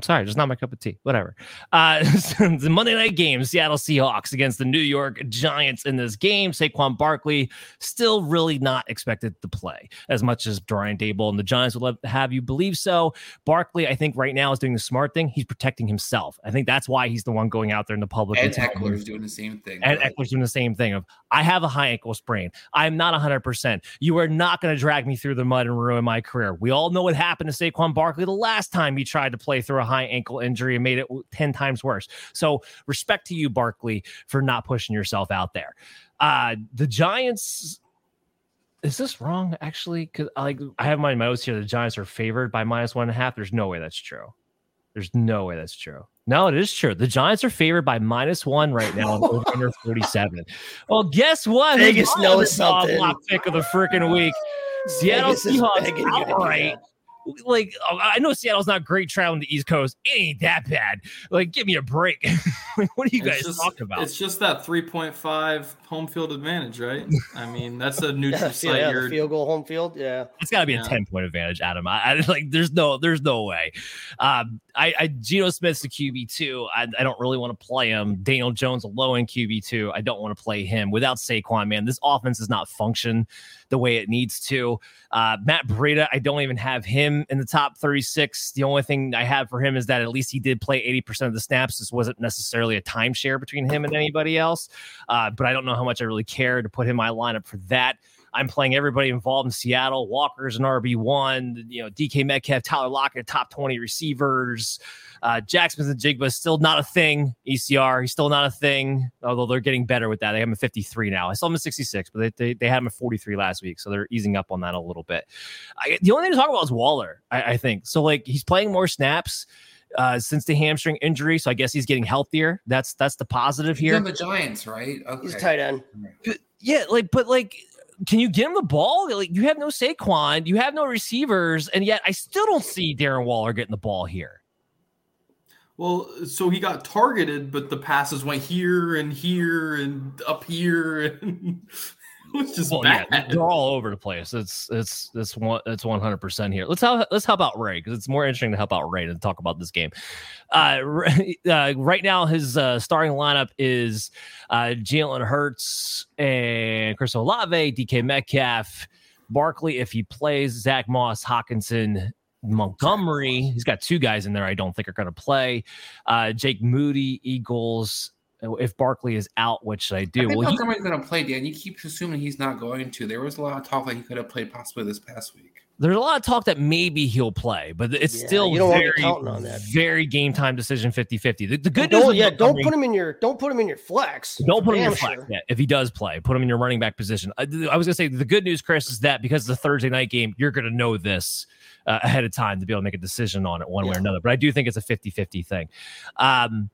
I'm sorry, just not my cup of tea. Whatever. Uh, the Monday night game, Seattle Seahawks against the New York Giants in this game. Saquon Barkley still really not expected to play as much as Brian Daboll and the Giants would love to have you believe so. Barkley, I think right now is doing the smart thing. He's protecting himself. I think that's why he's the one going out there in the public. And Ekeler's doing the same thing. And Ekeler's doing the same thing of I have a high ankle sprain. I'm not 100%. You are not going to drag me through the mud and ruin my career. We all know what happened to Saquon Barkley the last time he tried to play through a high ankle injury and made it 10 times worse. So respect to you, Barkley, for not pushing yourself out there. Uh, the Giants. Is this wrong? Actually, because like I have my notes here, the Giants are favored by minus one and a half. There's no way that's true. There's no way that's true. No, it is true. The Giants are favored by minus one right now on under 47. Well, guess what? Vegas knows something. Pick of the freaking week. Seattle Vegas Seahawks begging you to do outright. Like oh, I know Seattle's not great traveling the East Coast. It ain't that bad. Like, give me a break. like, what are you guys just, talking about? It's just that 3.5 home field advantage, right? I mean, that's a neutral Yeah, site. yeah, You're, field goal home field. Yeah. It's got to be Yeah. a 10 point advantage, Adam. I, I like there's no there's no way. Um, I, I Geno Smith's the QB two. I, I don't really want to play him. Daniel Jones low in QB two. I don't want to play him without Saquon. Man, this offense does not function the way it needs to. Uh, Matt Breida, I don't even have him in the top 36. The only thing I have for him is that at least he did play 80% of the snaps. This wasn't necessarily a timeshare between him and anybody else. Uh, but I don't know how much I really care to put him in my lineup for that. I'm playing everybody involved in Seattle. Walker's an RB1, you know, DK Metcalf, Tyler Lockett, top 20 receivers. Uh, Jaxon Smith-Njigba is still not a thing. ECR, he's still not a thing, although they're getting better with that. They have him at 53 now. I saw him at 66, but they, they, they had him at 43 last week. So they're easing up on that a little bit. I, the only thing to talk about is Waller, I, I think. So, like, he's playing more snaps uh, since the hamstring injury. So I guess he's getting healthier. That's that's the positive He's here. on the Giants, right? Okay. He's a tight end. Yeah, like, but like, can you get him the ball? Like, you have no Saquon, you have no receivers, and yet I still don't see Darren Waller getting the ball here. Well, so he got targeted, but the passes went here and here and up here, and it was just Well, bad. yeah, they're all over the place. It's it's it's one it's one hundred percent here. Let's help let's help out Ray because it's more interesting to help out Ray and talk about this game. Uh, uh, right now, his uh, starting lineup is uh, Jalen Hurts and Chris Olave, DK Metcalf, Barkley if he plays, Zach Moss, Hockenson. Montgomery, he's got two guys in there I don't think are going to play. Uh, Jake Moody, Eagles. If Barkley is out, which I I do, think well, he, Montgomery's going to play, Dan. You keep assuming he's not going to. There was a lot of talk that he could have played possibly this past week. There's a lot of talk that maybe he'll play, but it's Yeah, still you don't very, on that. very game time decision 50 50. The, the good news, yeah, don't put him in your don't put him in your flex. Don't put him in your flex sure. yet. If he does play, put him in your running back position. I, I was going to say the good news, Chris, is that because it's a Thursday night game, you're going to know this uh, ahead of time to be able to make a decision on it one way or another. But I do think it's a 50 50 thing. Um,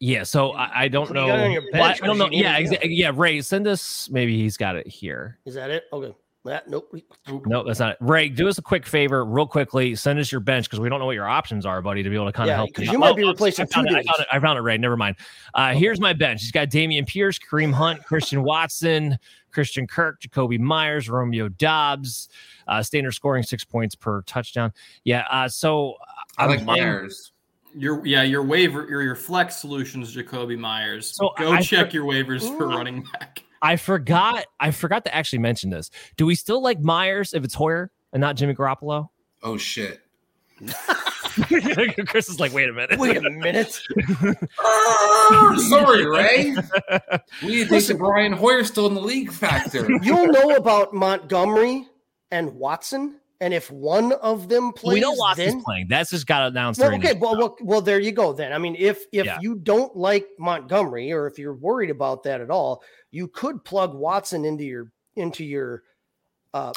yeah, so I, I don't know. got it on your Well, I don't know. 'cause you need Yeah, exa- yeah. Ray, send us. Maybe he's got it here. Is that it? Okay. That, nope. we- No, that's not it. Ray, do us a quick favor, real quickly. Send us your bench because we don't know what your options are, buddy, to be able to kind of Yeah, help. 'cause out. you might be oh, replacing I found, two it, I, found it, I found it, Ray. Never mind. Uh, here's my bench. He's got Dameon Pierce, Kareem Hunt, Christian Watson, Christian Kirk, Jakobi Meyers, Romeo Doubs. Uh, standard scoring six points per touchdown. Yeah. Uh, so I I'm like Meyers. Your yeah, your waiver, your your flex solutions, Jakobi Meyers. So Go I- check your waivers for running back. I forgot. I forgot to actually mention this. Do we still like Meyers if it's Hoyer and not Jimmy Garoppolo? Oh shit. Chris is like, wait a minute. Wait a minute. Ah, sorry, Ray. We need to take Brian Hoyer still in the league factor. You'll know about Montgomery and Watson, and if one of them plays, we know Watson's then playing. That's just got announced. During okay, well, well, well, there you go. Then I mean, if if Yeah. you don't like Montgomery, or if you're worried about that at all, you could plug Watson into your into your uh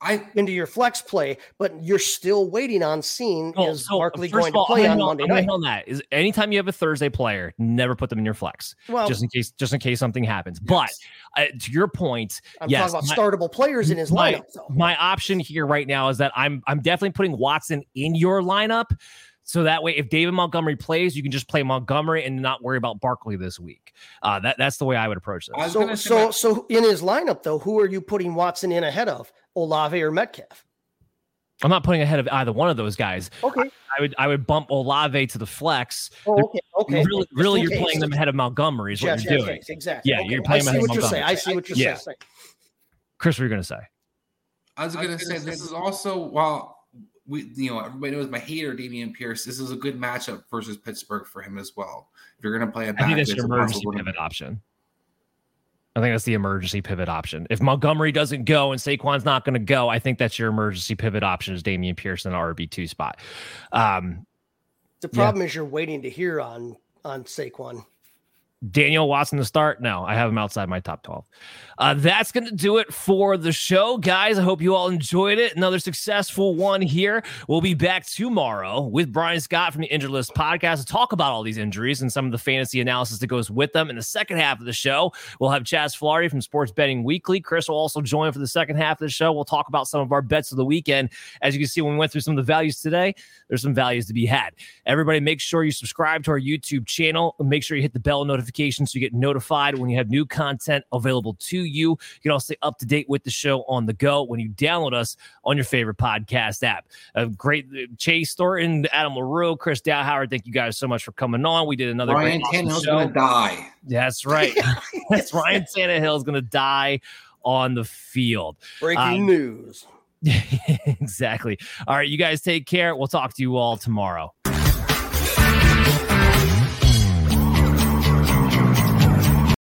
I into your flex play, but you're still waiting on seeing Well, is so, Barkley going of to play I'm on gonna- Monday I'm night. on that is anytime you have a Thursday player, never put them in your flex, Well, just in case, just in case something happens. But uh, to your point, I'm yes, talking my- about startable players in his my- lineup. Though. my option here right now is that I'm I'm definitely putting Watson in your lineup. So that way, if David Montgomery plays, you can just play Montgomery and not worry about Barkley this week. Uh, that that's the way I would approach this. So, so, so in his lineup though, who are you putting Watson in ahead of Olave or Metcalf? I'm not putting ahead of either one of those guys. Okay. I would I would bump Olave to the flex. Oh, okay. Okay. Really, really, you're case. playing them ahead of Montgomery is what Yes, you're yes, doing. yes, exactly. Yeah, Okay. you're playing I see ahead of what you're saying. I Montgomery. see what you're Yeah. saying. Chris, what are you gonna say? I was gonna say this is also while we you know everybody knows my hater Dameon Pierce. This is a good matchup versus Pittsburgh for him as well. If you're gonna play a back, think that's it's your emergency pivot option. I think that's the emergency pivot option. If Montgomery doesn't go and Saquon's not going to go, I think that's your emergency pivot option is Dameon Pierce in the RB two spot. Um, The Yeah. problem is you're waiting to hear on on Saquon. Daniel Watson to start? No, I have him outside my top 12. Uh, that's going to do it for the show, guys. I hope you all enjoyed it. Another successful one here. We'll be back tomorrow with Brian Scott from the Injured List podcast to talk about all these injuries and some of the fantasy analysis that goes with them. In the second half of the show, we'll have Chaz Flaherty from Sports Betting Weekly. Chris will also join for the second half of the show. We'll talk about some of our bets of the weekend. As you can see, when we went through some of the values today, there's some values to be had. Everybody, make sure you subscribe to our YouTube channel. Make sure you hit the bell notification so you get notified when you have new content available to you. You can also stay up to date with the show on the go when you download us on your favorite podcast app. A great uh, Chase Thornton, Adam LaRue, Chris Dowhauer. Thank you guys so much for coming on. We did another Ryan great awesome Tannehill's show. gonna die. That's right. That's Ryan Tannehill is going to die on the field. Breaking Um, news. exactly. All right, you guys take care. We'll talk to you all tomorrow.